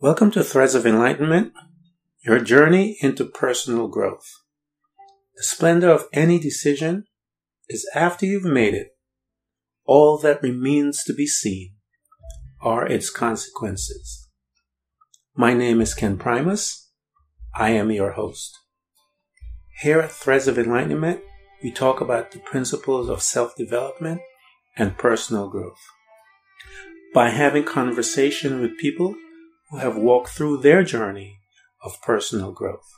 Welcome to Threads of Enlightenment, your journey into personal growth. The splendor of any decision is after you've made it. All that remains to be seen are its consequences. My name is Ken Primus. I am your host. Here at Threads of Enlightenment, we talk about the principles of self-development and personal growth. By having conversation with people who have walked through their journey of personal growth.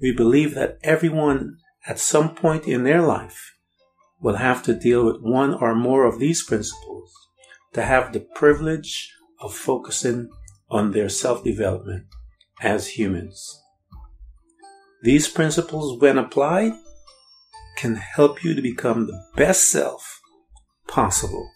We believe that everyone at some point in their life will have to deal with one or more of these principles to have the privilege of focusing on their self development as humans. These principles, when applied, can help you to become the best self possible.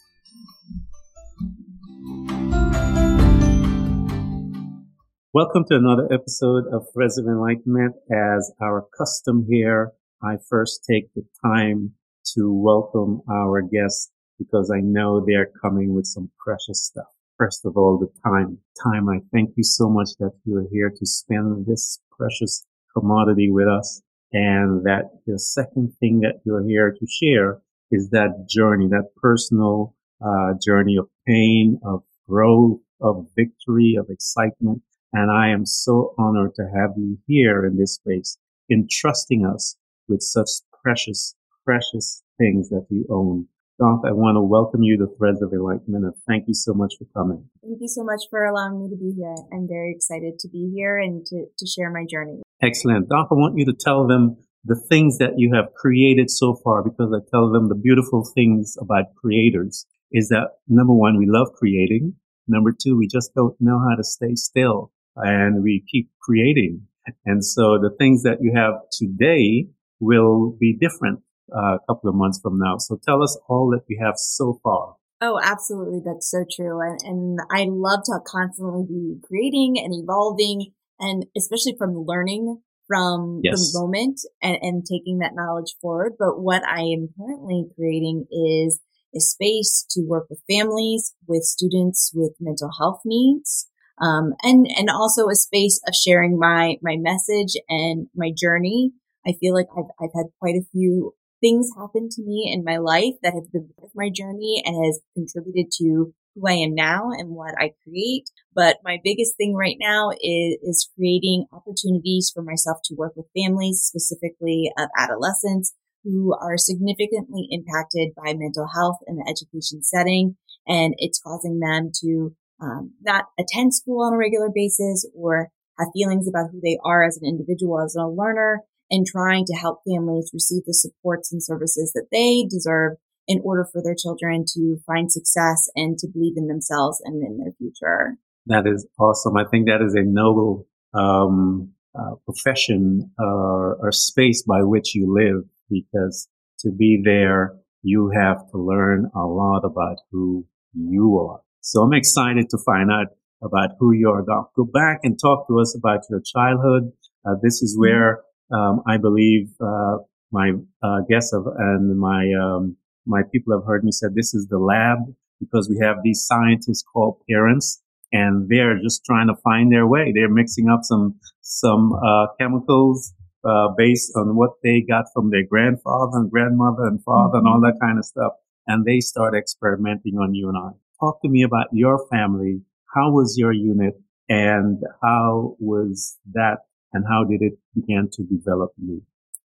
Welcome to another episode of Threads of Enlightenment. As our custom here, I first take the time to welcome our guests because I know they're coming with some precious stuff. First of all, the time. Time, I thank you so much that you are here to spend this precious commodity with us. And that the second thing that you're here to share is that journey, that personal uh, journey of pain, of growth, of victory, of excitement and I am so honored to have you here in this space, entrusting us with such precious, precious things that you own. Doc, I want to welcome you to Threads of Enlightenment and thank you so much for coming. Thank you so much for allowing me to be here. I'm very excited to be here and to, to share my journey. Excellent. Doc, I want you to tell them the things that you have created so far because I tell them the beautiful things about creators is that number one, we love creating. Number two, we just don't know how to stay still and we keep creating. And so the things that you have today will be different uh, a couple of months from now. So tell us all that you have so far. Oh, absolutely. That's so true. And, and I love to constantly be creating and evolving and especially from learning from yes. the moment and, and taking that knowledge forward. But what I am currently creating is a space to work with families, with students with mental health needs, um, and and also a space of sharing my my message and my journey. I feel like I've I've had quite a few things happen to me in my life that have been part of my journey and has contributed to who I am now and what I create. But my biggest thing right now is, is creating opportunities for myself to work with families, specifically of adolescents who are significantly impacted by mental health in the education setting. And it's causing them to um, not attend school on a regular basis or have feelings about who they are as an individual, as a learner, and trying to help families receive the supports and services that they deserve in order for their children to find success and to believe in themselves and in their future. That is awesome. I think that is a noble um, uh, profession uh, or space by which you live because to be there, you have to learn a lot about who you are. So I'm excited to find out about who you are. Go back and talk to us about your childhood. Uh, this is where um, I believe uh, my uh, guests have, and my um, my people have heard me say this is the lab because we have these scientists called parents, and they're just trying to find their way. They're mixing up some some uh, chemicals uh, based on what they got from their grandfather and grandmother and father mm-hmm. and all that kind of stuff, and they start experimenting on you and I talk to me about your family. How was your unit and how was that and how did it begin to develop you?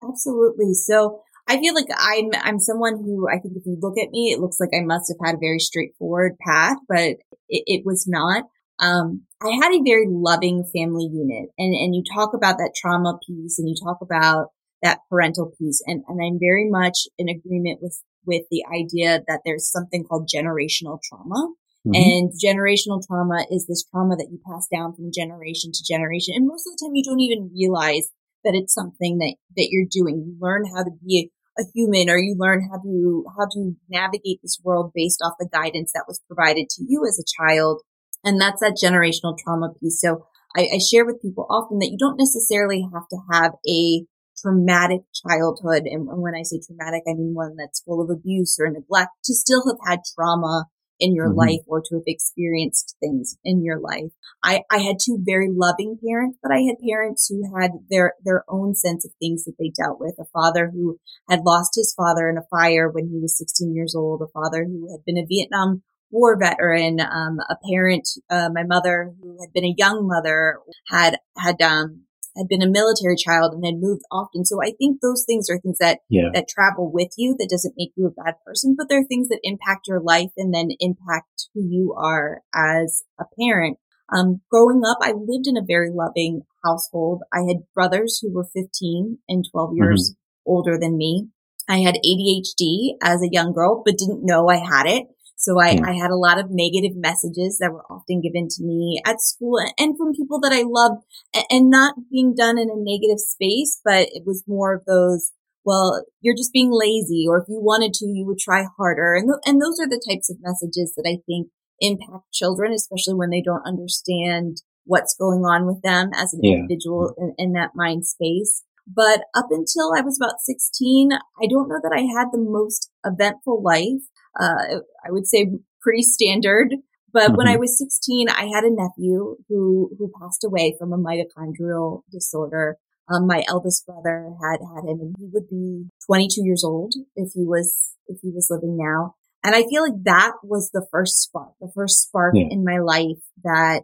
Absolutely. So I feel like I'm, I'm someone who I think if you look at me, it looks like I must have had a very straightforward path, but it, it was not. Um, I had a very loving family unit and, and you talk about that trauma piece and you talk about that parental piece. And, and I'm very much in agreement with with the idea that there's something called generational trauma. Mm-hmm. And generational trauma is this trauma that you pass down from generation to generation. And most of the time you don't even realize that it's something that, that you're doing. You learn how to be a, a human or you learn how to, how to navigate this world based off the guidance that was provided to you as a child. And that's that generational trauma piece. So I, I share with people often that you don't necessarily have to have a traumatic childhood. And when I say traumatic, I mean one that's full of abuse or neglect to still have had trauma in your mm-hmm. life or to have experienced things in your life. I, I had two very loving parents, but I had parents who had their, their own sense of things that they dealt with. A father who had lost his father in a fire when he was 16 years old, a father who had been a Vietnam war veteran, um, a parent, uh, my mother who had been a young mother had, had, um, had been a military child and had moved often. So I think those things are things that, yeah. that travel with you. That doesn't make you a bad person, but they're things that impact your life and then impact who you are as a parent. Um, growing up, I lived in a very loving household. I had brothers who were 15 and 12 years mm-hmm. older than me. I had ADHD as a young girl, but didn't know I had it. So I, yeah. I had a lot of negative messages that were often given to me at school and from people that I loved and not being done in a negative space, but it was more of those, well, you're just being lazy or if you wanted to, you would try harder. And, th- and those are the types of messages that I think impact children, especially when they don't understand what's going on with them as an yeah. individual mm. in, in that mind space. But up until I was about 16, I don't know that I had the most eventful life uh, I would say pretty standard. But mm-hmm. when I mm-hmm. was 16, I had a nephew who, who passed away from a mitochondrial disorder. Um, my eldest brother had had him and he would be 22 years old if he was, if he was living now. And I feel like that was the first spark, the first spark yeah. in my life that,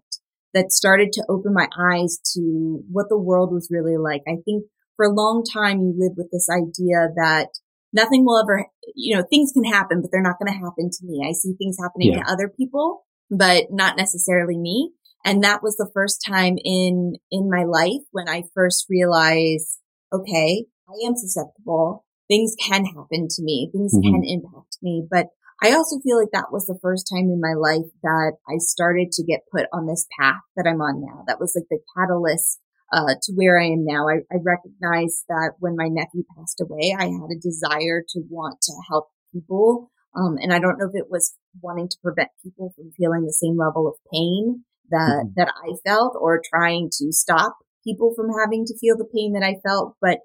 that started to open my eyes to what the world was really like. I think for a long time you live with this idea that nothing will ever, you know, things can happen, but they're not going to happen to me. I see things happening yeah. to other people, but not necessarily me. And that was the first time in, in my life when I first realized, okay, I am susceptible. Things can happen to me. Things mm-hmm. can impact me, but I also feel like that was the first time in my life that I started to get put on this path that I'm on now. That was like the catalyst uh, to where I am now. I, I recognized that when my nephew passed away, I had a desire to want to help people. Um, and I don't know if it was wanting to prevent people from feeling the same level of pain that, mm-hmm. that I felt or trying to stop people from having to feel the pain that I felt. But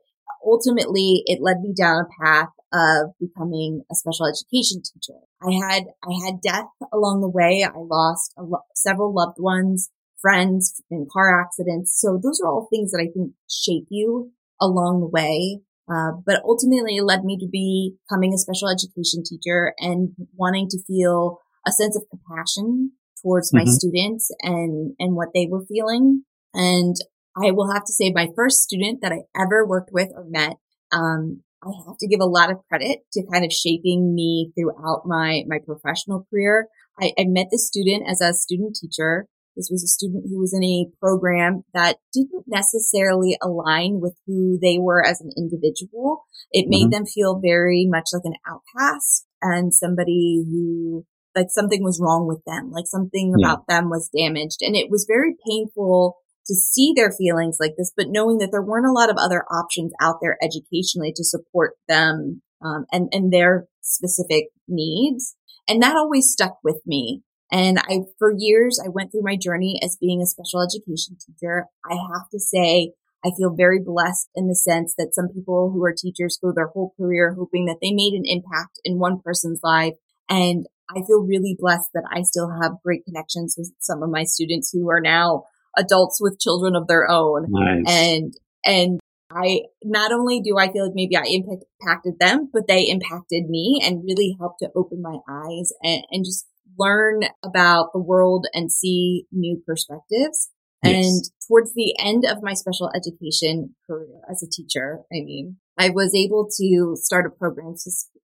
ultimately it led me down a path of becoming a special education teacher. I had, I had death along the way. I lost lo- several loved ones friends and car accidents. So those are all things that I think shape you along the way. Uh, but ultimately it led me to be becoming a special education teacher and wanting to feel a sense of compassion towards my mm-hmm. students and, and what they were feeling. And I will have to say my first student that I ever worked with or met, um, I have to give a lot of credit to kind of shaping me throughout my, my professional career. I, I met this student as a student teacher this was a student who was in a program that didn't necessarily align with who they were as an individual. It made mm-hmm. them feel very much like an outcast and somebody who like something was wrong with them, like something yeah. about them was damaged. And it was very painful to see their feelings like this, but knowing that there weren't a lot of other options out there educationally to support them um, and and their specific needs. And that always stuck with me. And I, for years, I went through my journey as being a special education teacher. I have to say, I feel very blessed in the sense that some people who are teachers go their whole career hoping that they made an impact in one person's life. And I feel really blessed that I still have great connections with some of my students who are now adults with children of their own. Nice. And, and I not only do I feel like maybe I impacted them, but they impacted me and really helped to open my eyes and, and just learn about the world and see new perspectives. Yes. And towards the end of my special education career as a teacher, I mean, I was able to start a program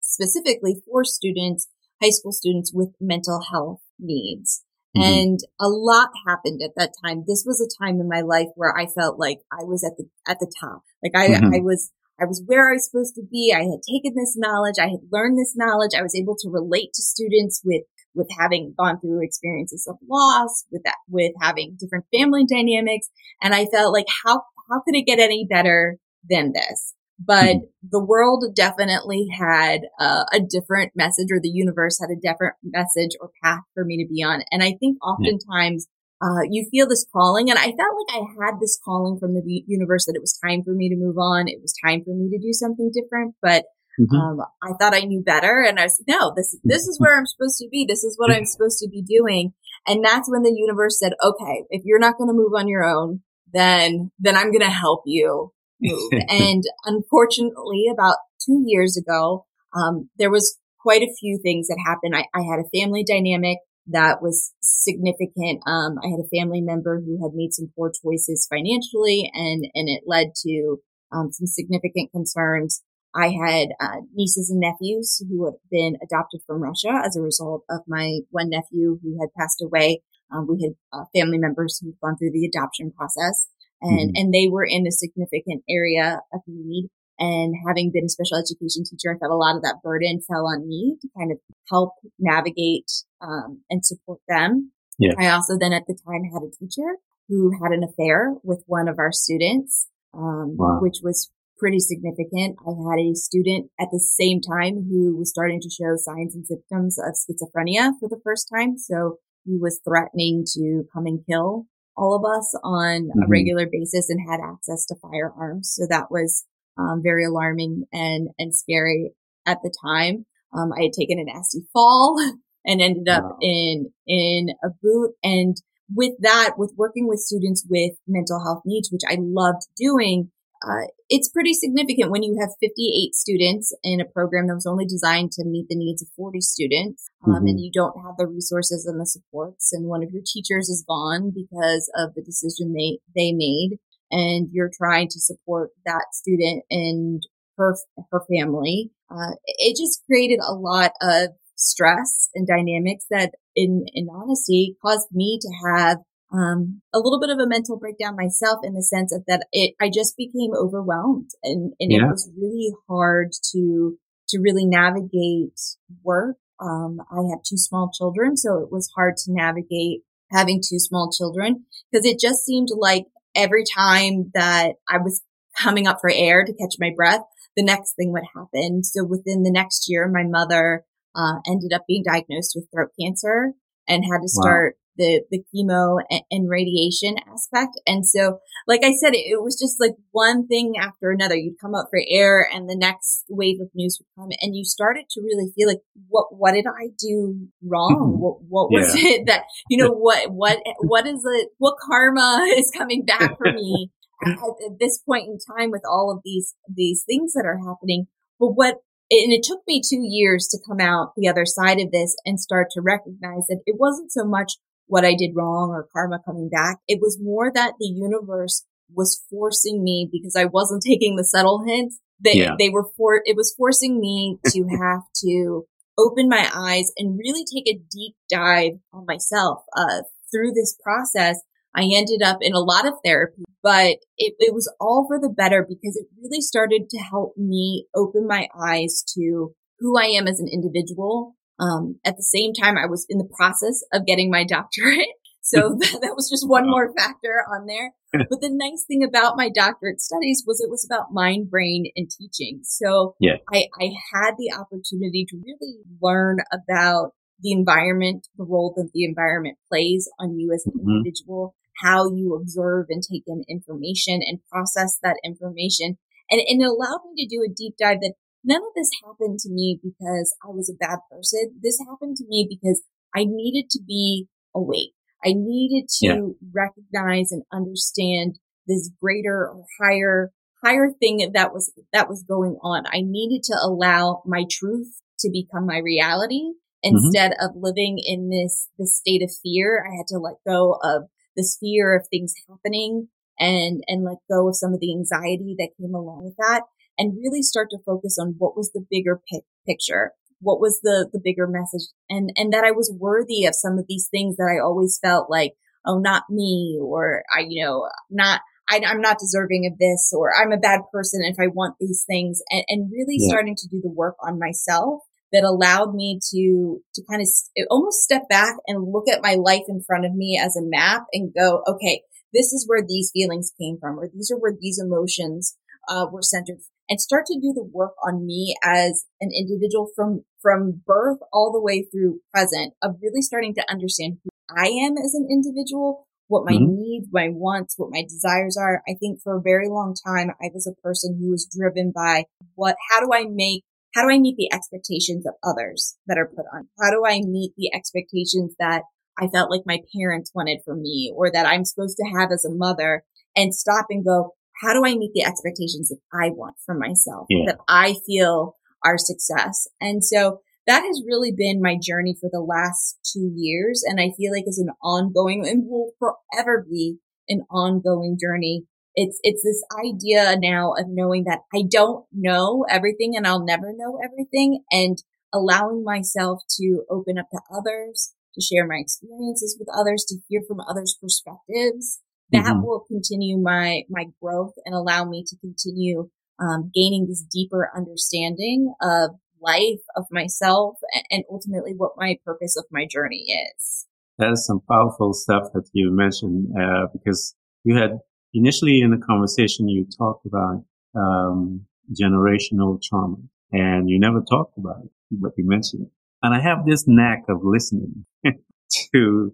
specifically for students, high school students with mental health needs. Mm-hmm. And a lot happened at that time. This was a time in my life where I felt like I was at the, at the top. Like I, mm-hmm. I was, I was where I was supposed to be. I had taken this knowledge. I had learned this knowledge. I was able to relate to students with with having gone through experiences of loss, with that, with having different family dynamics. And I felt like how, how could it get any better than this? But mm-hmm. the world definitely had uh, a different message or the universe had a different message or path for me to be on. And I think oftentimes, uh, you feel this calling and I felt like I had this calling from the universe that it was time for me to move on. It was time for me to do something different, but Mm-hmm. Um, I thought I knew better and I said, no, this, this is where I'm supposed to be. This is what I'm supposed to be doing. And that's when the universe said, okay, if you're not going to move on your own, then, then I'm going to help you move. and unfortunately, about two years ago, um, there was quite a few things that happened. I, I had a family dynamic that was significant. Um, I had a family member who had made some poor choices financially and, and it led to, um, some significant concerns. I had uh, nieces and nephews who had been adopted from Russia as a result of my one nephew who had passed away. Um, we had uh, family members who'd gone through the adoption process and, mm-hmm. and they were in a significant area of need. And having been a special education teacher, I felt a lot of that burden fell on me to kind of help navigate um, and support them. Yeah. I also then at the time had a teacher who had an affair with one of our students, um, wow. which was pretty significant. I had a student at the same time who was starting to show signs and symptoms of schizophrenia for the first time. So he was threatening to come and kill all of us on mm-hmm. a regular basis and had access to firearms. So that was um, very alarming and, and scary at the time. Um, I had taken a nasty fall and ended up wow. in, in a boot. And with that, with working with students with mental health needs, which I loved doing, uh, it's pretty significant when you have 58 students in a program that was only designed to meet the needs of 40 students, um, mm-hmm. and you don't have the resources and the supports, and one of your teachers is gone because of the decision they they made, and you're trying to support that student and her her family. Uh, it just created a lot of stress and dynamics that, in in honesty, caused me to have um, a little bit of a mental breakdown myself in the sense of that it, I just became overwhelmed and, and yeah. it was really hard to, to really navigate work. Um, I have two small children, so it was hard to navigate having two small children because it just seemed like every time that I was coming up for air to catch my breath, the next thing would happen. So within the next year, my mother, uh, ended up being diagnosed with throat cancer and had to start the, the chemo and, and, radiation aspect. And so, like I said, it, it, was just like one thing after another. You'd come up for air and the next wave of news would come and you started to really feel like, what, what did I do wrong? Mm-hmm. what, what was yeah. it that, you know, what, what, what is it? What karma is coming back for me at, at this point in time with all of these, these things that are happening? But what and it took me two years to come out the other side of this and start to recognize that it wasn't so much what I did wrong or karma coming back. It was more that the universe was forcing me because I wasn't taking the subtle hints. They, yeah. they were for, it was forcing me to have to open my eyes and really take a deep dive on myself. Uh, through this process, I ended up in a lot of therapy, but it, it was all for the better because it really started to help me open my eyes to who I am as an individual um, at the same time, I was in the process of getting my doctorate. So that, was just one more factor on there. But the nice thing about my doctorate studies was it was about mind, brain, and teaching. So yeah. I, I had the opportunity to really learn about the environment, the role that the environment plays on you as an mm-hmm. individual, how you observe and take in information and process that information. And, and it allowed me to do a deep dive that none of this happened to me because I was a bad person. This happened to me because I needed to be awake. I needed to yeah. recognize and understand this greater or higher, higher thing that was, that was going on. I needed to allow my truth to become my reality mm-hmm. instead mm-hmm. of living in this, this state of fear. I had to let go of this fear of things happening and, and let go of some of the anxiety that came along with that and really start to focus on what was the bigger pic- picture what was the the bigger message and and that I was worthy of some of these things that I always felt like oh not me or I you know not I, am not deserving of this or I'm a bad person if I want these things and, and really yeah. starting to do the work on myself that allowed me to to kind of almost step back and look at my life in front of me as a map and go okay this is where these feelings came from or these are where these emotions uh, were centered and start to do the work on me as an individual from, from birth all the way through present of really starting to understand who I am as an individual, what my mm-hmm. needs, my wants, what my desires are. I think for a very long time, I was a person who was driven by what, how do I make how do I meet the expectations of others that are put on? How do I meet the expectations that I felt like my parents wanted for me or that I'm supposed to have as a mother and stop and go, how do I meet the expectations that I want for myself yeah. that I feel are success? And so that has really been my journey for the last two years. And I feel like it's an ongoing and will forever be an ongoing journey it's, it's this idea now of knowing that I don't know everything and I'll never know everything and allowing myself to open up to others, to share my experiences with others, to hear from others' perspectives. That mm-hmm. will continue my, my growth and allow me to continue, um, gaining this deeper understanding of life, of myself, and ultimately what my purpose of my journey is. That is some powerful stuff that you mentioned, uh, because you had initially in the conversation, you talked about um, generational trauma, and you never talked about it, but you mentioned it. And I have this knack of listening to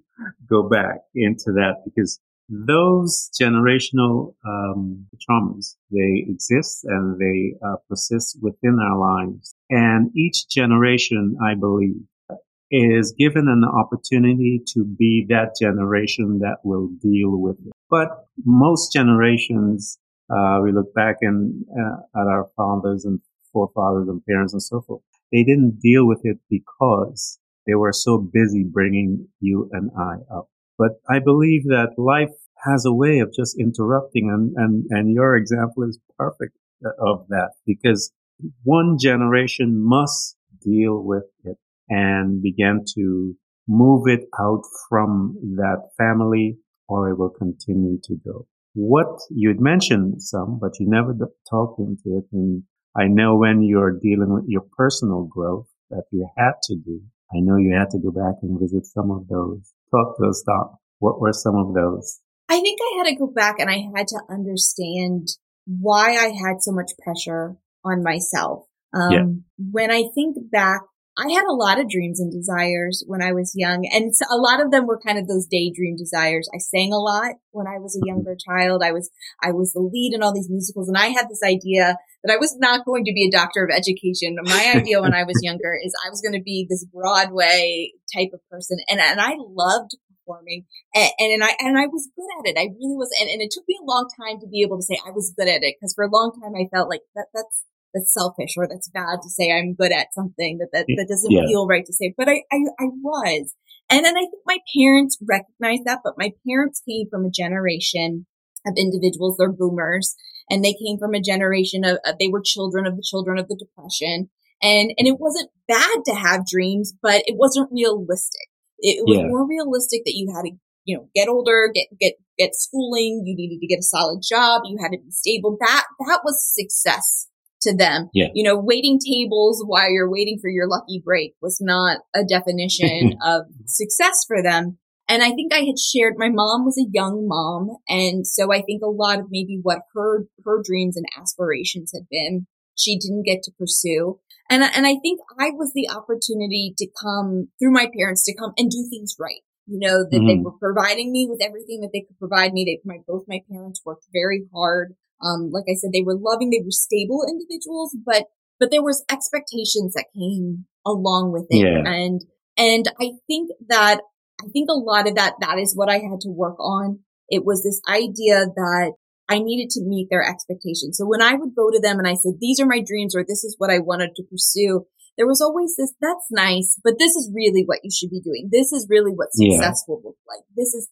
go back into that because those generational um, traumas they exist and they uh, persist within our lives and each generation i believe is given an opportunity to be that generation that will deal with it but most generations, uh, we look back in, uh, at our fathers and forefathers and parents and so forth. They didn't deal with it because they were so busy bringing you and I up. But I believe that life has a way of just interrupting and, and, and your example is perfect uh, of that because one generation must deal with it and begin to move it out from that family or it will continue to go. What you'd mentioned some, but you never talked into it. And I know when you're dealing with your personal growth that you had to do, I know you had to go back and visit some of those. Talk to us, Doc. What were some of those? I think I had to go back and I had to understand why I had so much pressure on myself. Um, yeah. when I think back I had a lot of dreams and desires when I was young, and a lot of them were kind of those daydream desires. I sang a lot when I was a mm-hmm. younger child. I was I was the lead in all these musicals, and I had this idea that I was not going to be a doctor of education. My idea when I was younger is I was going to be this Broadway type of person, and and I loved performing, and, and, and I and I was good at it. I really was, and, and it took me a long time to be able to say I was good at it because for a long time I felt like that that's that's selfish or that's bad to say I'm good at something that that, that doesn't yeah. feel right to say. But I, I I was. And then I think my parents recognized that, but my parents came from a generation of individuals, they're boomers, and they came from a generation of, they were children of the children of the depression. And, and it wasn't bad to have dreams, but it wasn't realistic. It, was yeah. more realistic that you had to, you know, get older, get, get, get schooling. You needed to get a solid job. You had to be stable. That, that was success to them. Yeah. You know, waiting tables while you're waiting for your lucky break was not a definition of success for them. And I think I had shared my mom was a young mom. And so I think a lot of maybe what her, her dreams and aspirations had been, she didn't get to pursue. And, and I think I was the opportunity to come through my parents to come and do things right. You know, that mm-hmm. they were providing me with everything that they could provide me. They, my, both my parents worked very hard. Um, like I said, they were loving, they were stable individuals, but, but there was expectations that came along with it. Yeah. And, and I think that, I think a lot of that, that is what I had to work on. It was this idea that I needed to meet their expectations. So when I would go to them and I said, these are my dreams or this is what I wanted to pursue, there was always this, that's nice, but this is really what you should be doing. This is really what success yeah. will look like. This is,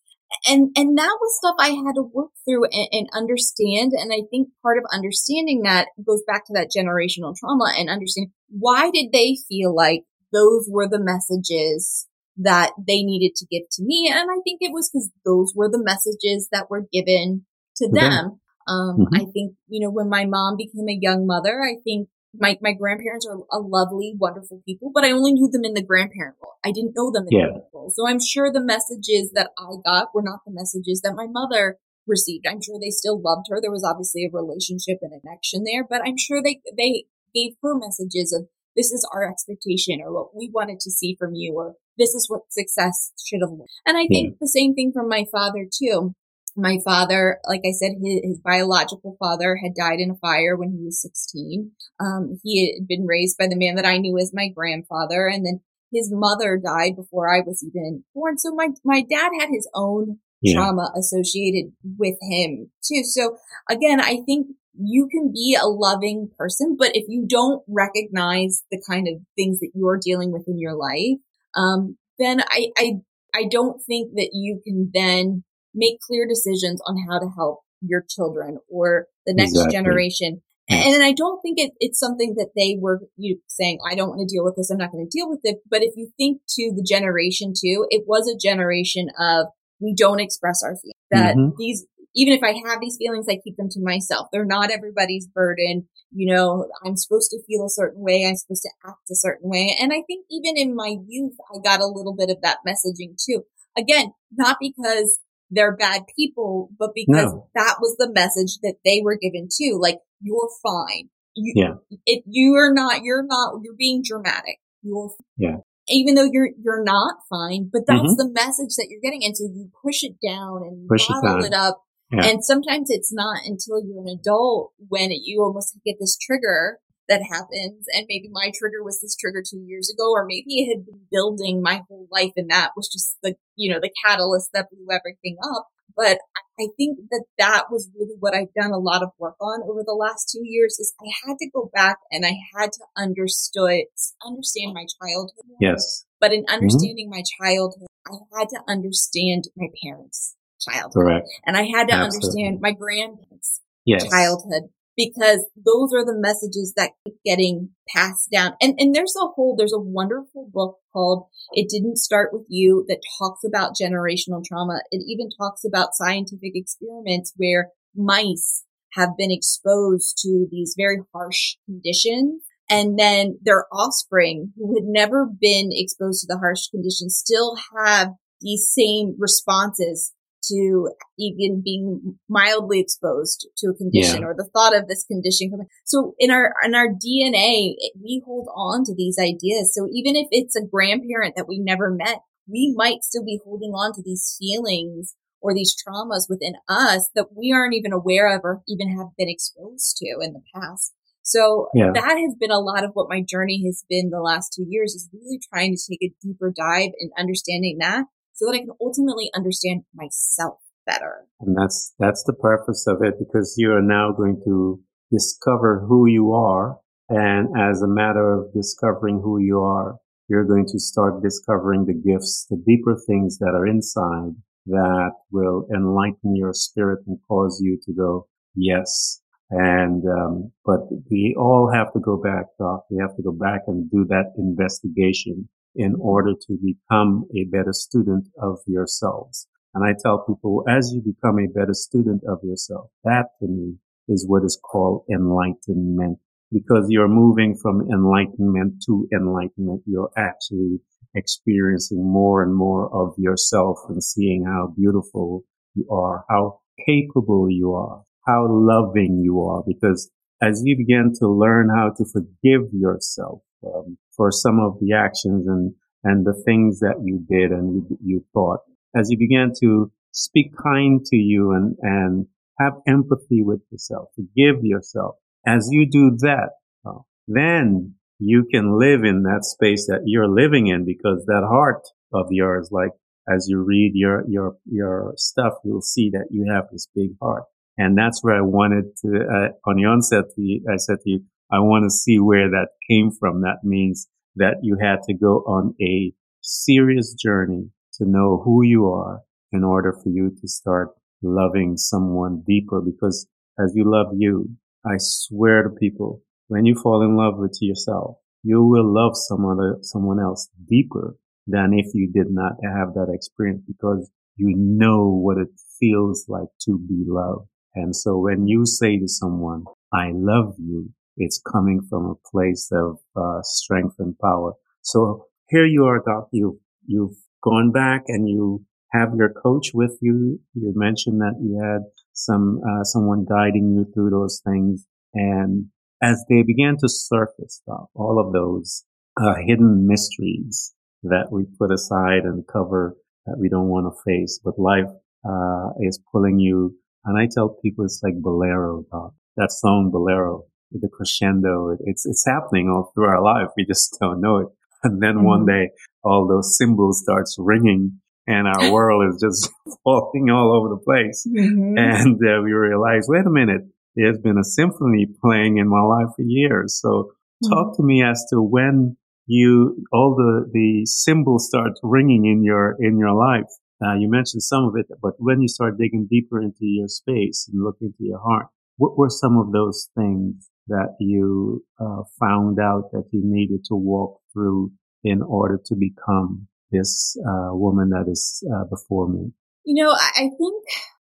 and and that was stuff I had to work through and, and, understand. And I think part of understanding that goes back to that generational trauma and understanding why did they feel like those were the messages that they needed to give to me. And I think it was because those were the messages that were given to them. Um, mm-hmm. I think, you know, when my mom became a young mother, I think my, my grandparents are a lovely, wonderful people, but I only knew them in the grandparent role. I didn't know them in yeah. the role. So I'm sure the messages that I got were not the messages that my mother received. I'm sure they still loved her. There was obviously a relationship and a connection there, but I'm sure they, they gave her messages of this is our expectation or what we wanted to see from you or this is what success should have looked. And I think yeah. the same thing from my father too. my father, like I said, his, his, biological father had died in a fire when he was 16. Um, he had been raised by the man that I knew as my grandfather. And then his mother died before I was even born. So my, my dad had his own yeah. trauma associated with him too. So again, I think you can be a loving person, but if you don't recognize the kind of things that you're dealing with in your life, um, then I, I, I don't think that you can then make clear decisions on how to help your children or the next exactly. generation. And I don't think it, it's something that they were you saying, I don't want to deal with this. I'm not going to deal with it. But if you think to the generation too, it was a generation of we don't express our feelings. That mm-hmm. these, even if I have these feelings, I keep them to myself. They're not everybody's burden. You know, I'm supposed to feel a certain way. I'm supposed to act a certain way. And I think even in my youth, I got a little bit of that messaging too. Again, not because they're bad people, but because no. that was the message that they were given too. Like, you're fine. You, yeah. If you are not, you're not, you're being dramatic. You're, yeah even though you're you're not fine, but that's mm-hmm. the message that you're getting. And so you push it down and push bottle it, it up. Yeah. And sometimes it's not until you're an adult when it, you almost get this trigger that happens. And maybe my trigger was this trigger two years ago, or maybe it had been building my whole life and that was just the, you know, the catalyst that blew everything up. But I think that that was really what I've done a lot of work on over the last two years is I had to go back and I had to understood, understand my childhood. Yes. But in mm-hmm. understanding mm-hmm. my childhood, I had to understand my parents' childhood. Correct. And I had to Absolutely. understand my grandparents' yes. childhood because those are the messages that keep getting passed down. And, and there's a whole, there's a wonderful book called It Didn't Start With You that talks about generational trauma. It even talks about scientific experiments where mice have been exposed to these very harsh conditions. And then their offspring who had never been exposed to the harsh conditions still have these same responses to even being mildly exposed to a condition yeah. or the thought of this condition. So in our, in our DNA, we hold on to these ideas. So even if it's a grandparent that we never met, we might still be holding on to these feelings or these traumas within us that we aren't even aware of or even have been exposed to in the past. So yeah. that has been a lot of what my journey has been the last two years is really trying to take a deeper dive in understanding that so that I can ultimately understand myself better. And that's, that's the purpose of it because you are now going to discover who you are. And as a matter of discovering who you are, you're going to start discovering the gifts, the deeper things that are inside that will enlighten your spirit and cause you to go, yes. And, um, but we all have to go back, Doc. We have to go back and do that investigation in order to become a better student of yourselves. And I tell people, as you become a better student of yourself, that to me is what is called enlightenment. Because you're moving from enlightenment to enlightenment, you're actually experiencing more and more of yourself and seeing how beautiful you are, how capable you are, how loving you are. Because as you begin to learn how to forgive yourself, um, for some of the actions and, and the things that you did and you, you thought. As you began to speak kind to you and, and have empathy with yourself, forgive yourself. As you do that, uh, then you can live in that space that you're living in because that heart of yours, like as you read your, your, your stuff, you'll see that you have this big heart. And that's where I wanted to, uh, on the onset, I said to you, I want to see where that came from. That means that you had to go on a serious journey to know who you are in order for you to start loving someone deeper. Because as you love you, I swear to people, when you fall in love with yourself, you will love someone, someone else deeper than if you did not have that experience because you know what it feels like to be loved. And so when you say to someone, I love you, it's coming from a place of uh, strength and power. So here you are, Doc. You you've gone back and you have your coach with you. You mentioned that you had some uh, someone guiding you through those things, and as they began to surface, Doc, all of those uh, hidden mysteries that we put aside and cover that we don't want to face, but life uh, is pulling you. And I tell people it's like bolero, Doc. that song bolero, the crescendo. It's, it's happening all through our life. We just don't know it. And then mm-hmm. one day all those cymbals starts ringing and our world is just falling all over the place. Mm-hmm. And uh, we realize, wait a minute, there's been a symphony playing in my life for years. So mm-hmm. talk to me as to when you, all the, the cymbals start ringing in your, in your life. Uh, you mentioned some of it, but when you start digging deeper into your space and look into your heart, what were some of those things that you uh, found out that you needed to walk through in order to become this uh, woman that is uh, before me? You know, I, I think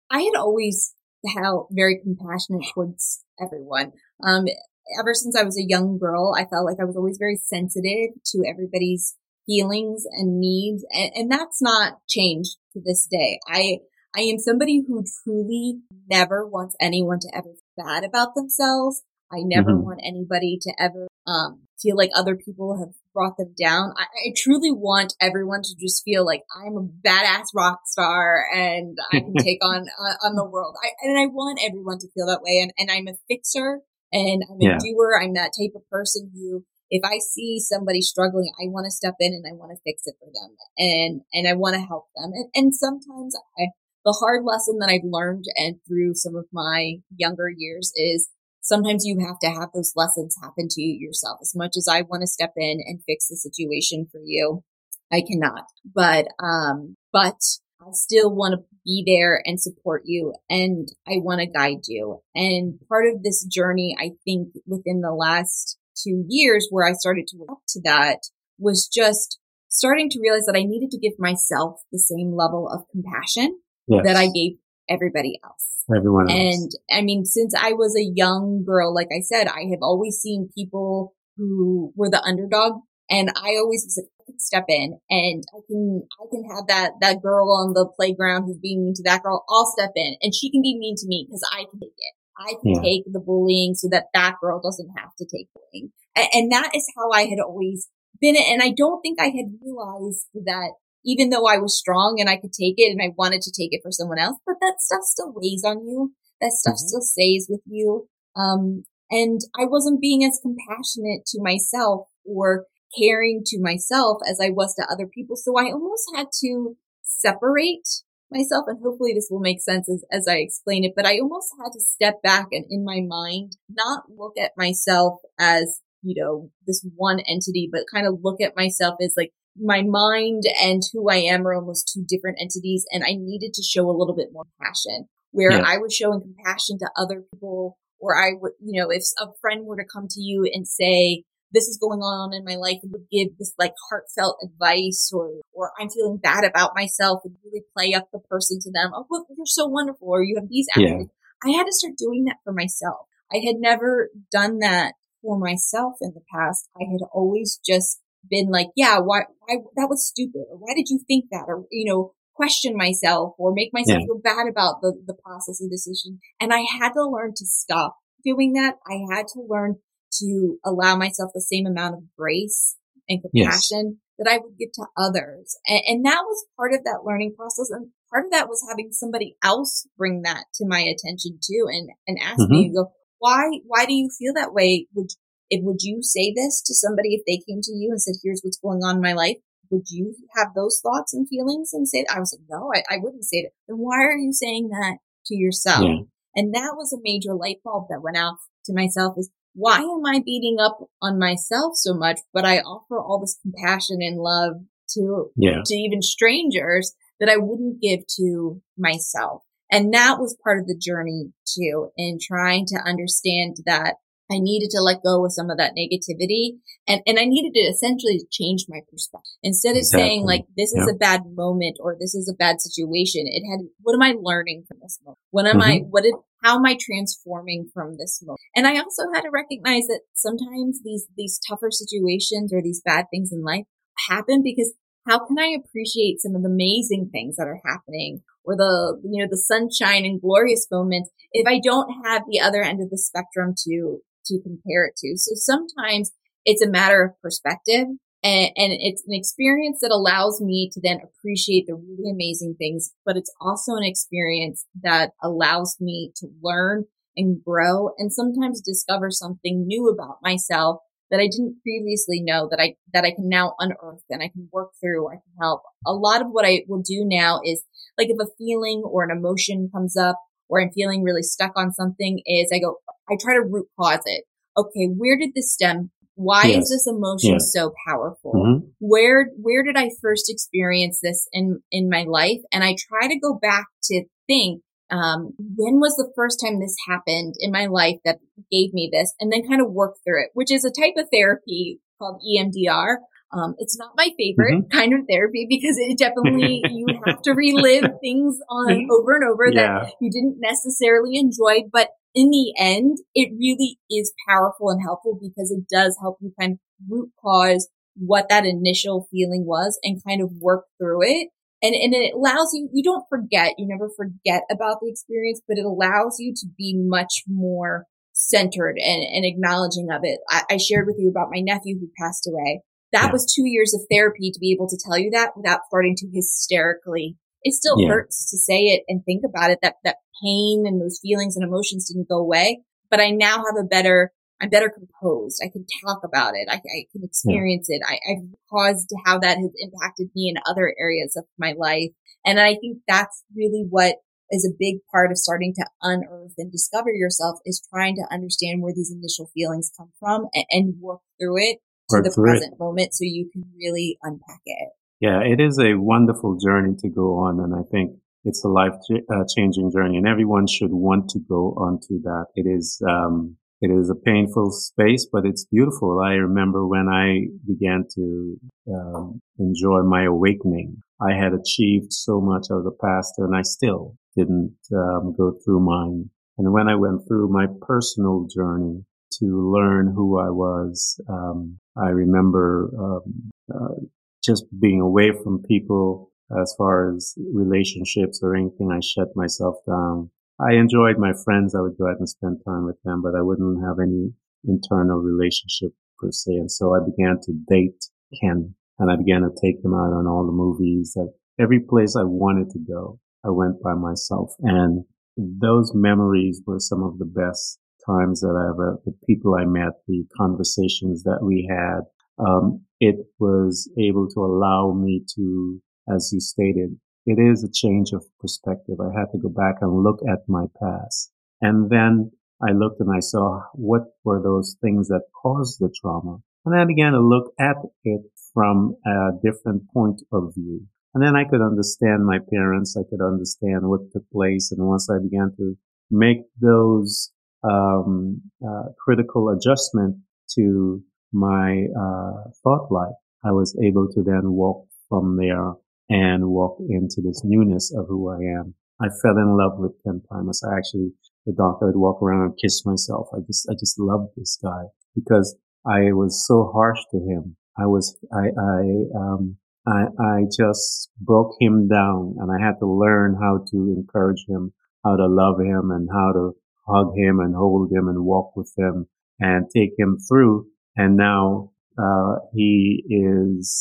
I had always felt very compassionate towards everyone. Um, ever since I was a young girl, I felt like I was always very sensitive to everybody's feelings and needs, and, and that's not changed to this day. I I am somebody who truly never wants anyone to ever feel bad about themselves. I never mm-hmm. want anybody to ever um, feel like other people have brought them down. I, I, truly want everyone to just feel like I'm a badass rock star and I can take on uh, on the world. I, and I want everyone to feel that way. And, and I'm a fixer and I'm a yeah. doer. I'm that type of person who, if I see somebody struggling, I want to step in and I want to fix it for them and and I want to help them. And, and sometimes I, the hard lesson that I've learned and through some of my younger years is sometimes you have to have those lessons happen to you yourself. As much as I want to step in and fix the situation for you, I cannot. But, um, but I still want to be there and support you and I want to guide you. And part of this journey, I think within the last two years where I started to work to that was just starting to realize that I needed to give myself the same level of compassion yes. that I gave everybody else everyone else. And I mean, since I was a young girl, like I said, I have always seen people who were the underdog and I always was like, I can step in and I can, I can have that, that girl on the playground who's being mean to that girl. I'll step in and she can be mean to me because I can take it. I can yeah. take the bullying so that that girl doesn't have to take bullying. And, and that is how I had always been. And I don't think I had realized that even though I was strong and I could take it and I wanted to take it for someone else, but that stuff still weighs on you. That stuff mm-hmm. still stays with you. Um, and I wasn't being as compassionate to myself or caring to myself as I was to other people. So I almost had to separate myself and hopefully this will make sense as, as I explain it, but I almost had to step back and in my mind, not look at myself as, you know, this one entity, but kind of look at myself as like, my mind and who I am are almost two different entities. And I needed to show a little bit more passion where yeah. I was showing compassion to other people or I would, you know, if a friend were to come to you and say, this is going on in my life and would give this like heartfelt advice or, or I'm feeling bad about myself and really play up the person to them. Oh, well, you're so wonderful. Or you have these yeah. I had to start doing that for myself. I had never done that for myself in the past. I had always just been like, yeah, why, why, that was stupid. Or why did you think that? Or, you know, question myself or make myself yeah. feel bad about the, the process and decision. And I had to learn to stop doing that. I had to learn to allow myself the same amount of grace and compassion yes. that I would give to others. And, and, that was part of that learning process. And part of that was having somebody else bring that to my attention too and, and ask mm-hmm. me, go, why, why do you feel that way? Would, if would you say this to somebody if they came to you and said, here's what's going on in my life? Would you have those thoughts and feelings and say, That? I was like, no, I, I wouldn't say that. Then why are you saying that to yourself? Yeah. And that was a major light bulb that went off to myself is why am I beating up on myself so much, but I offer all this compassion and love to, yeah. to even strangers that I wouldn't give to myself. And that was part of the journey too, in trying to understand that I needed to let go of some of that negativity and, and I needed to essentially change my perspective. Instead of exactly. saying like, this is yeah. a bad moment or this is a bad situation, it had, what am I learning from this moment? What am mm-hmm. I, what did, how am I transforming from this moment? And I also had to recognize that sometimes these, these tougher situations or these bad things in life happen because how can I appreciate some of the amazing things that are happening or the, you know, the sunshine and glorious moments if I don't have the other end of the spectrum to to compare it to. So sometimes it's a matter of perspective And, and it's an experience that allows me to then appreciate the really amazing things, but it's also an experience that allows me to learn and grow and sometimes discover something new about myself that I didn't previously know that I, that I can now unearth and I can work through. I can help. A lot of what I will do now is like if a feeling or an emotion comes up or I'm feeling really stuck on something is I go, I try to root cause it. Okay. Where did this stem why yes. is this emotion yes. so powerful? Mm-hmm. Where, where did I first experience this in, in my life? And I try to go back to think, um, when was the first time this happened in my life that gave me this? And then kind of work through it, which is a type of therapy called EMDR. Um, it's not my favorite mm-hmm. kind of therapy because it definitely, you have to relive things on mm-hmm. over and over yeah. that you didn't necessarily enjoy, but in the end, it really is powerful and helpful because it does help you kind of root cause what that initial feeling was and kind of work through it. And, and it allows you, you don't forget, you never forget about the experience, but it allows you to be much more centered and, and acknowledging of it. I, I shared with you about my nephew who passed away. That yeah. was two years of therapy to be able to tell you that without starting to hysterically. It still yeah. hurts to say it and think about it. That, that pain and those feelings and emotions didn't go away, but I now have a better, I'm better composed. I can talk about it. I, I can experience yeah. it. I, I've caused how that has impacted me in other areas of my life. And I think that's really what is a big part of starting to unearth and discover yourself is trying to understand where these initial feelings come from and, and work through it to the present moment so you can really unpack it. Yeah, it is a wonderful journey to go on. And I think it's a life uh, changing journey and everyone should want to go onto that. It is, um, it is a painful space, but it's beautiful. I remember when I began to um, enjoy my awakening. I had achieved so much of the past and I still didn't um, go through mine. And when I went through my personal journey to learn who I was, um, I remember um, uh, just being away from people as far as relationships or anything. I shut myself down. I enjoyed my friends. I would go out and spend time with them, but I wouldn't have any internal relationship per se. And so I began to date Ken and I began to take him out on all the movies that every place I wanted to go. I went by myself and those memories were some of the best times that I ever, the people I met, the conversations that we had. Um, it was able to allow me to as you stated, it is a change of perspective. I had to go back and look at my past. And then I looked and I saw what were those things that caused the trauma. And I began to look at it from a different point of view. And then I could understand my parents. I could understand what took place. And once I began to make those um, uh, critical adjustment to my uh, thought life, I was able to then walk from there and walk into this newness of who I am. I fell in love with Ken Primus. I actually, the doctor would walk around and kiss myself. I just, I just loved this guy because I was so harsh to him. I was, I, I, um, I, I just broke him down and I had to learn how to encourage him, how to love him and how to hug him and hold him and walk with him and take him through. And now uh, he is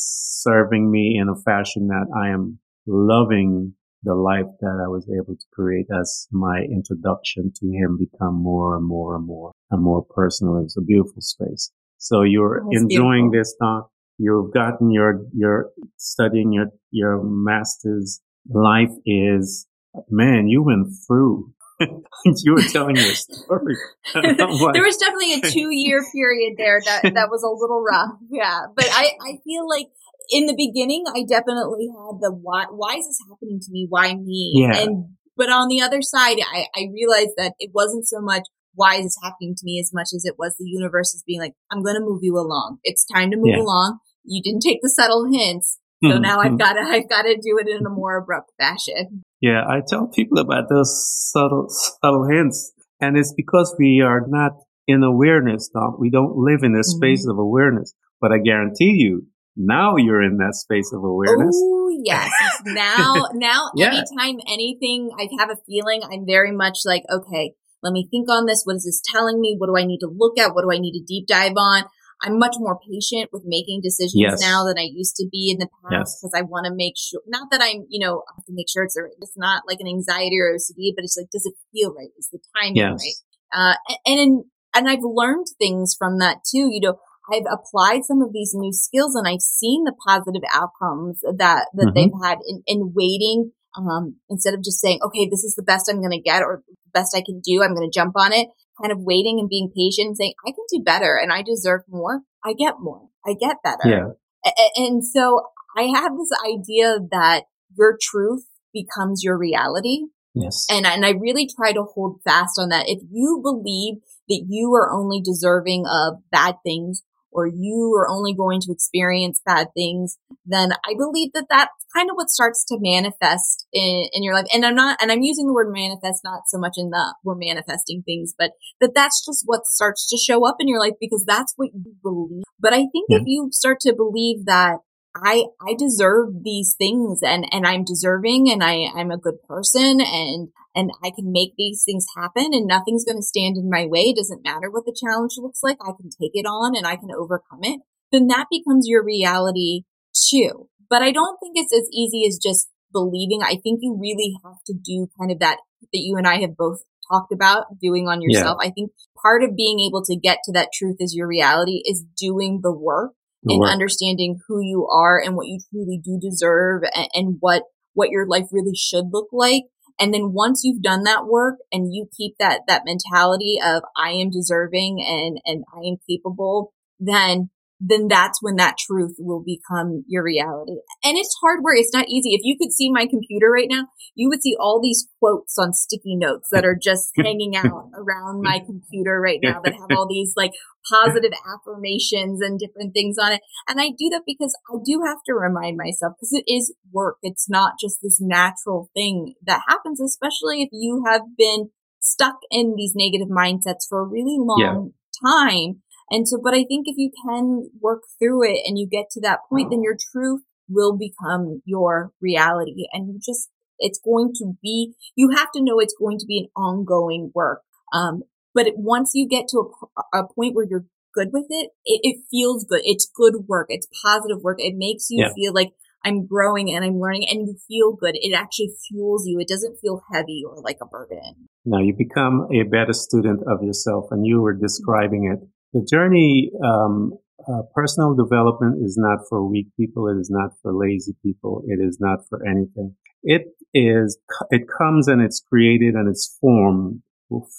serving me in a fashion that I am loving the life that I was able to create as my introduction to him become more and more and more and more personal. It's a beautiful space. So you're That's enjoying beautiful. this talk. You've gotten your, your studying your, your master's life is, man, you went through you were telling your story. there was definitely a two year period there that, that was a little rough. Yeah. But I, I feel like in the beginning, I definitely had the why, why is this happening to me? Why me? Yeah. And, but on the other side, I, I realized that it wasn't so much why is this happening to me as much as it was the universe is being like, I'm going to move you along. It's time to move yeah. along. You didn't take the subtle hints. So mm-hmm. now I've got to, I've got to do it in a more abrupt fashion. Yeah, I tell people about those subtle, subtle hints. And it's because we are not in awareness now. We don't live in a mm-hmm. space of awareness. But I guarantee you, now you're in that space of awareness. Oh, yes. now, now, yeah. anytime anything, I have a feeling, I'm very much like, okay, let me think on this. What is this telling me? What do I need to look at? What do I need to deep dive on? I'm much more patient with making decisions yes. now than I used to be in the past because yes. I want to make sure, not that I'm, you know, I have to make sure it's, it's not like an anxiety or OCD, but it's like, does it feel right? Is the timing yes. right? Uh, and, and I've learned things from that too. You know, I've applied some of these new skills and I've seen the positive outcomes that, that mm-hmm. they've had in, in waiting. Um, instead of just saying, okay, this is the best I'm going to get or best I can do. I'm going to jump on it kind of waiting and being patient and saying, I can do better and I deserve more. I get more. I get better. Yeah. And so I have this idea that your truth becomes your reality. Yes. And, and I really try to hold fast on that. If you believe that you are only deserving of bad things or you are only going to experience bad things, then I believe that that's kind of what starts to manifest in, in your life. And I'm not, and I'm using the word manifest not so much in the we're manifesting things, but that that's just what starts to show up in your life because that's what you believe. But I think yeah. if you start to believe that I, I deserve these things and, and I'm deserving and I, I'm a good person and, and I can make these things happen and nothing's going to stand in my way. It doesn't matter what the challenge looks like. I can take it on and I can overcome it. Then that becomes your reality too. But I don't think it's as easy as just believing. I think you really have to do kind of that that you and I have both talked about doing on yourself. Yeah. I think part of being able to get to that truth as your reality is doing the work and understanding who you are and what you truly do deserve and, and what what your life really should look like. And then once you've done that work and you keep that that mentality of I am deserving and and I am capable, then then that's when that truth will become your reality. And it's hard work. It's not easy. If you could see my computer right now, you would see all these quotes on sticky notes that are just hanging out around my computer right now that have all these like positive affirmations and different things on it. And I do that because I do have to remind myself because it is work. It's not just this natural thing that happens, especially if you have been stuck in these negative mindsets for a really long yeah. time and so, but I think if you can work through it and you get to that point, then your truth will become your reality. And you just, it's going to be, you have to know it's going to be an ongoing work. Um, but once you get to a, a, point where you're good with it, it, it, feels good. It's good work. It's positive work. It makes you yeah. feel like I'm growing and I'm learning and you feel good. It actually fuels you. It doesn't feel heavy or like a burden. Now you become a better student of yourself and you were describing it the journey, um, uh, personal development is not for weak people. It is not for lazy people. It is not for anything. It is, it comes and it's created and it's formed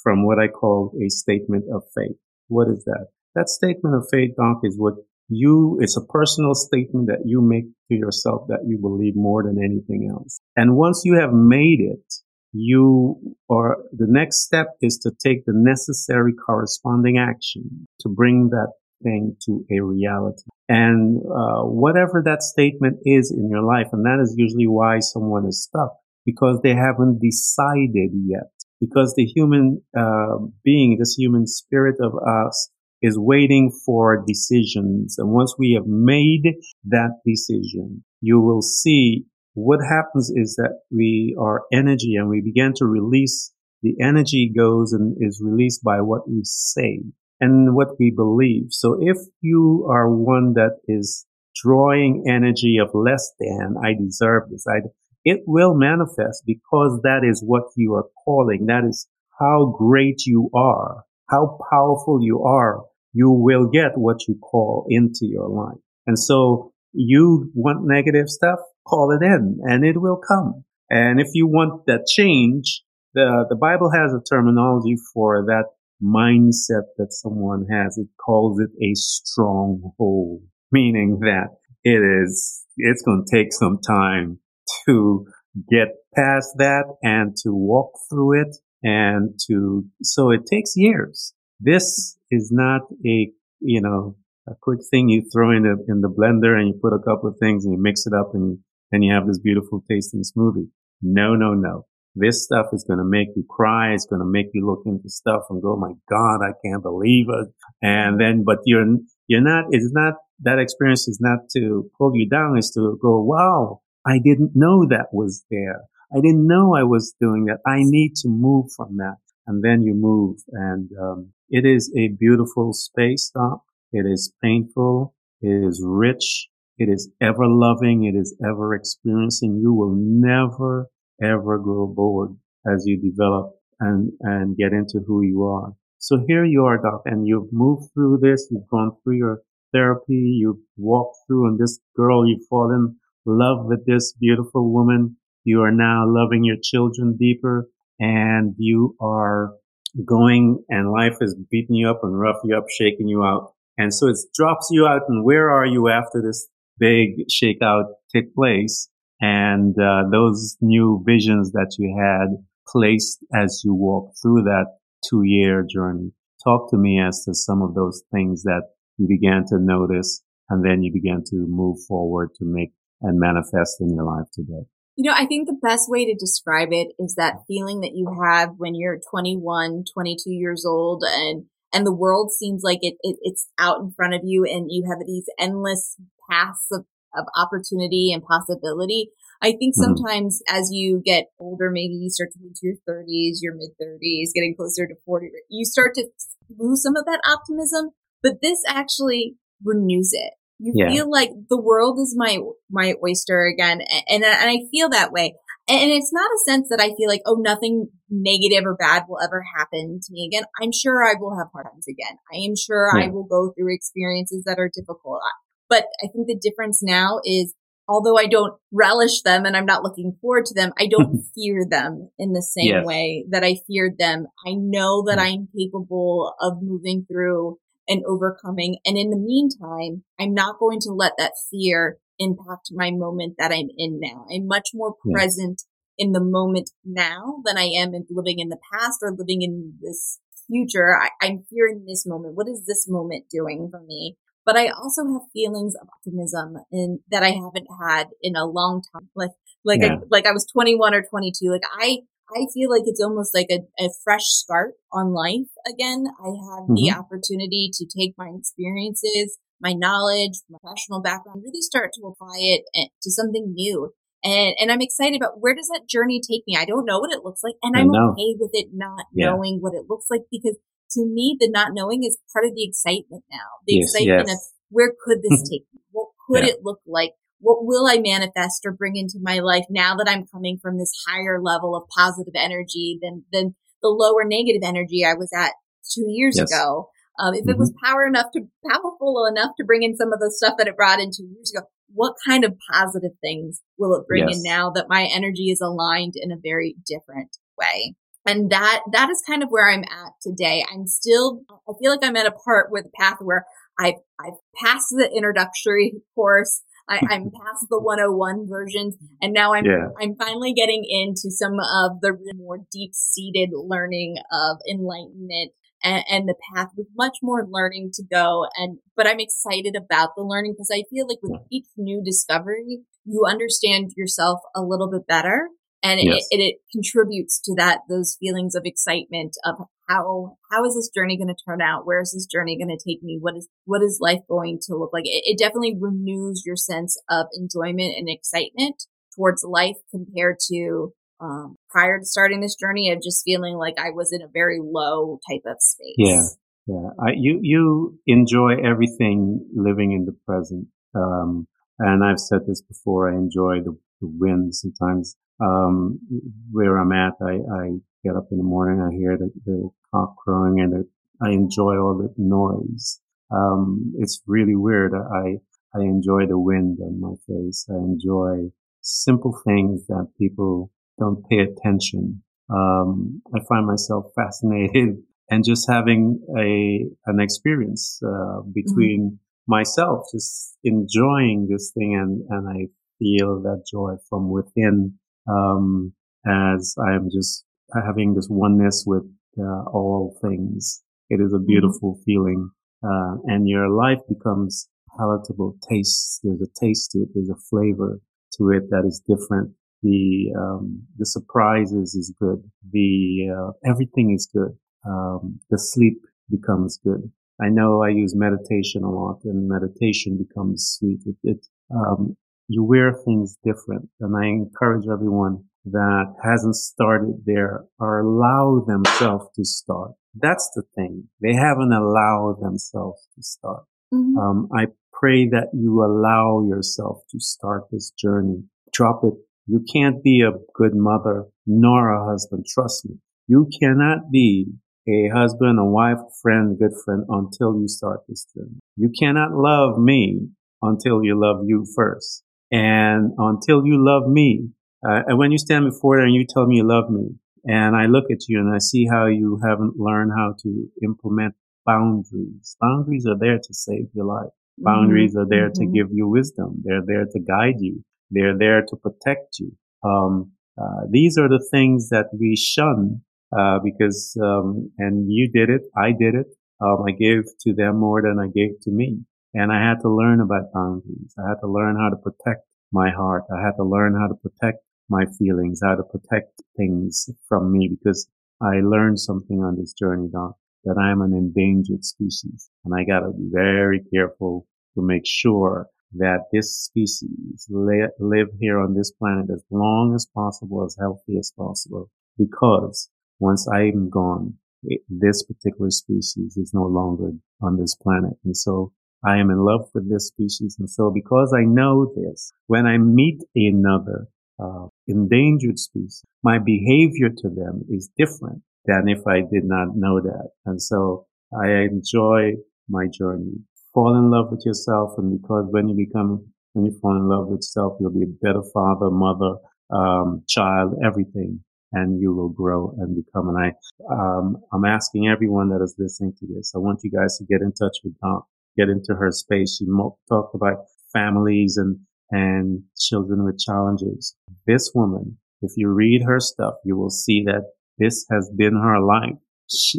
from what I call a statement of faith. What is that? That statement of faith, Doc, is what you, it's a personal statement that you make to yourself that you believe more than anything else. And once you have made it, you or the next step is to take the necessary corresponding action to bring that thing to a reality. And uh, whatever that statement is in your life, and that is usually why someone is stuck because they haven't decided yet. Because the human uh, being, this human spirit of us, is waiting for decisions. And once we have made that decision, you will see what happens is that we are energy and we begin to release the energy goes and is released by what we say and what we believe. So if you are one that is drawing energy of less than, I deserve this, I, it will manifest because that is what you are calling. That is how great you are, how powerful you are. You will get what you call into your life. And so you want negative stuff? Call it in and it will come. And if you want that change, the, the Bible has a terminology for that mindset that someone has. It calls it a stronghold, meaning that it is, it's going to take some time to get past that and to walk through it and to, so it takes years. This is not a, you know, a quick thing you throw in the, in the blender and you put a couple of things and you mix it up and you and you have this beautiful tasting smoothie. No, no, no. This stuff is going to make you cry. It's going to make you look into stuff and go, my God, I can't believe it. And then, but you're, you're not, it's not, that experience is not to pull you down. It's to go, wow, I didn't know that was there. I didn't know I was doing that. I need to move from that. And then you move. And, um, it is a beautiful space, Doc. It is painful. It is rich. It is ever loving. It is ever experiencing. You will never, ever grow bored as you develop and, and get into who you are. So here you are, Doc, and you've moved through this. You've gone through your therapy. You've walked through and this girl, you've fallen in love with this beautiful woman. You are now loving your children deeper and you are going and life is beating you up and rough you up, shaking you out. And so it drops you out. And where are you after this big shakeout take place? And uh, those new visions that you had placed as you walked through that two year journey. Talk to me as to some of those things that you began to notice and then you began to move forward to make and manifest in your life today. You know, I think the best way to describe it is that feeling that you have when you're 21, 22 years old and and the world seems like it, it it's out in front of you and you have these endless paths of, of opportunity and possibility. I think mm-hmm. sometimes mm-hmm. as you get older, maybe you start to into your 30s, your mid 30s, getting closer to 40, you start to lose some of that optimism. But this actually renews it. You yeah. feel like the world is my my oyster again, and and I feel that way. And it's not a sense that I feel like, oh, nothing negative or bad will ever happen to me again. I'm sure I will have hard times again. I am sure yeah. I will go through experiences that are difficult. But I think the difference now is although I don't relish them and I'm not looking forward to them, I don't fear them in the same yes. way that I feared them. I know that mm. I'm capable of moving through and overcoming. And in the meantime, I'm not going to let that fear impact my moment that I'm in now. I'm much more present in the moment now than I am in living in the past or living in this future. I, I'm here in this moment. What is this moment doing for me? But I also have feelings of optimism in that I haven't had in a long time. Like, like, yeah. I, like I was 21 or 22. Like I, I feel like it's almost like a, a fresh start on life again. I have mm-hmm. the opportunity to take my experiences, my knowledge, my professional background, really start to apply it eh, to something new. And, and I'm excited about where does that journey take me? I don't know what it looks like. And I'm okay with it not yeah. knowing what it looks like because to me, the not knowing is part of the excitement now. The yes, excitement yes. of where could this take me? What could yeah. it look like? What will I manifest or bring into my life now that I'm coming from this higher level of positive energy than, than the lower negative energy I was at two years yes. ago? Um, if mm-hmm. it was mm-hmm. power enough to, powerful enough to bring in some of the stuff that it brought in two years ago, what kind of positive things will it bring yes. in now that my energy is aligned in a very different way? And that, that is kind of where I'm at today. I'm still, I feel like I'm at a part where the path where I've, I've passed the introductory course. I, am past the 101 versions and now I'm, yeah. I'm finally getting into some of the more deep seated learning of enlightenment and, and, the path with much more learning to go. And, but I'm excited about the learning because I feel like with each new discovery, you understand yourself a little bit better and yes. it, it, it, contributes to that those feelings of excitement of how how is this journey going to turn out? Where is this journey going to take me? What is what is life going to look like? It, it, definitely renews your sense of enjoyment and excitement towards life compared to um, prior to starting this journey of just feeling like i was in a very low type of space. Yeah. Yeah. I, you you enjoy everything living in the present. Um, and i've said this before i enjoy the, the win sometimes um, where I'm at, I, I, get up in the morning, I hear the, the cock crowing and the, I enjoy all the noise. Um, it's really weird. I, I enjoy the wind on my face. I enjoy simple things that people don't pay attention. Um, I find myself fascinated and just having a, an experience, uh, between mm-hmm. myself, just enjoying this thing and, and I feel that joy from within um, as I am just having this oneness with uh, all things. It is a mm-hmm. beautiful feeling, uh, and your life becomes palatable. Taste. There's a taste to it. There's a flavor to it that is different. The um, the surprises is good. The uh, everything is good. Um, the sleep becomes good. I know I use meditation a lot, and meditation becomes sweet. It, it um, you wear things different. And I encourage everyone that hasn't started there or allow themselves to start. That's the thing. They haven't allowed themselves to start. Mm-hmm. Um, I pray that you allow yourself to start this journey. Drop it. You can't be a good mother nor a husband. Trust me. You cannot be a husband, a wife, friend, good friend until you start this journey. You cannot love me until you love you first. And until you love me, uh, and when you stand before there and you tell me you love me, and I look at you and I see how you haven't learned how to implement boundaries. Boundaries are there to save your life. Mm-hmm. Boundaries are there mm-hmm. to give you wisdom. They're there to guide you. They're there to protect you. Um, uh, these are the things that we shun uh, because um, and you did it, I did it. Um, I gave to them more than I gave to me, and I had to learn about boundaries. I had to learn how to protect my heart. I had to learn how to protect my feelings, how to protect things from me because I learned something on this journey, Doc, that I am an endangered species, and I got to be very careful to make sure that this species live here on this planet as long as possible, as healthy as possible, because once I'm gone, it, this particular species is no longer on this planet. And so I am in love with this species. And so because I know this, when I meet another uh, endangered species, my behavior to them is different than if I did not know that. And so I enjoy my journey. Fall in love with yourself. And because when you become, when you fall in love with yourself, you'll be a better father, mother, um, child, everything and you will grow and become. And I, um, I'm asking everyone that is listening to this. I want you guys to get in touch with Doc, get into her space. She talked about families and, and children with challenges. This woman, if you read her stuff, you will see that this has been her life.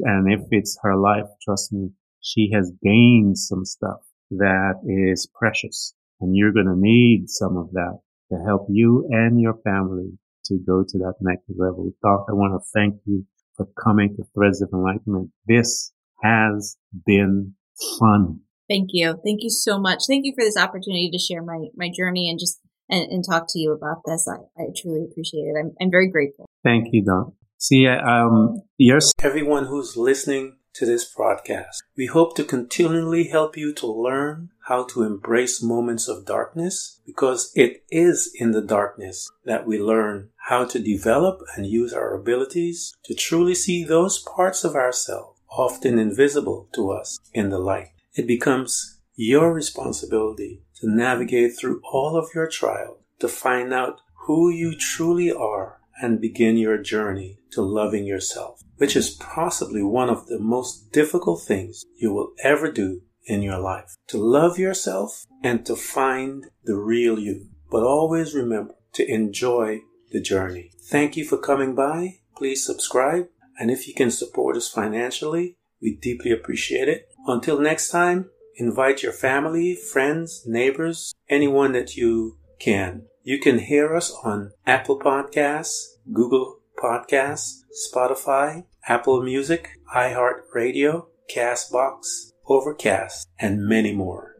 And if it's her life, trust me, she has gained some stuff that is precious and you're going to need some of that to help you and your family to go to that next level. Doc, I want to thank you for coming to Threads of Enlightenment. This has been fun. Thank you. Thank you so much. Thank you for this opportunity to share my, my journey and just and, and talk to you about this. I, I truly appreciate it. I'm, I'm very grateful. Thank you, Doc. See, um, yes. Everyone who's listening to this broadcast. We hope to continually help you to learn how to embrace moments of darkness because it is in the darkness that we learn how to develop and use our abilities to truly see those parts of ourselves often invisible to us in the light. It becomes your responsibility to navigate through all of your trials to find out who you truly are and begin your journey to loving yourself, which is possibly one of the most difficult things you will ever do in your life. To love yourself and to find the real you. But always remember to enjoy the journey. Thank you for coming by. Please subscribe. And if you can support us financially, we deeply appreciate it. Until next time, invite your family, friends, neighbors, anyone that you can you can hear us on Apple Podcasts, Google Podcasts, Spotify, Apple Music, iHeartRadio, Castbox, Overcast, and many more.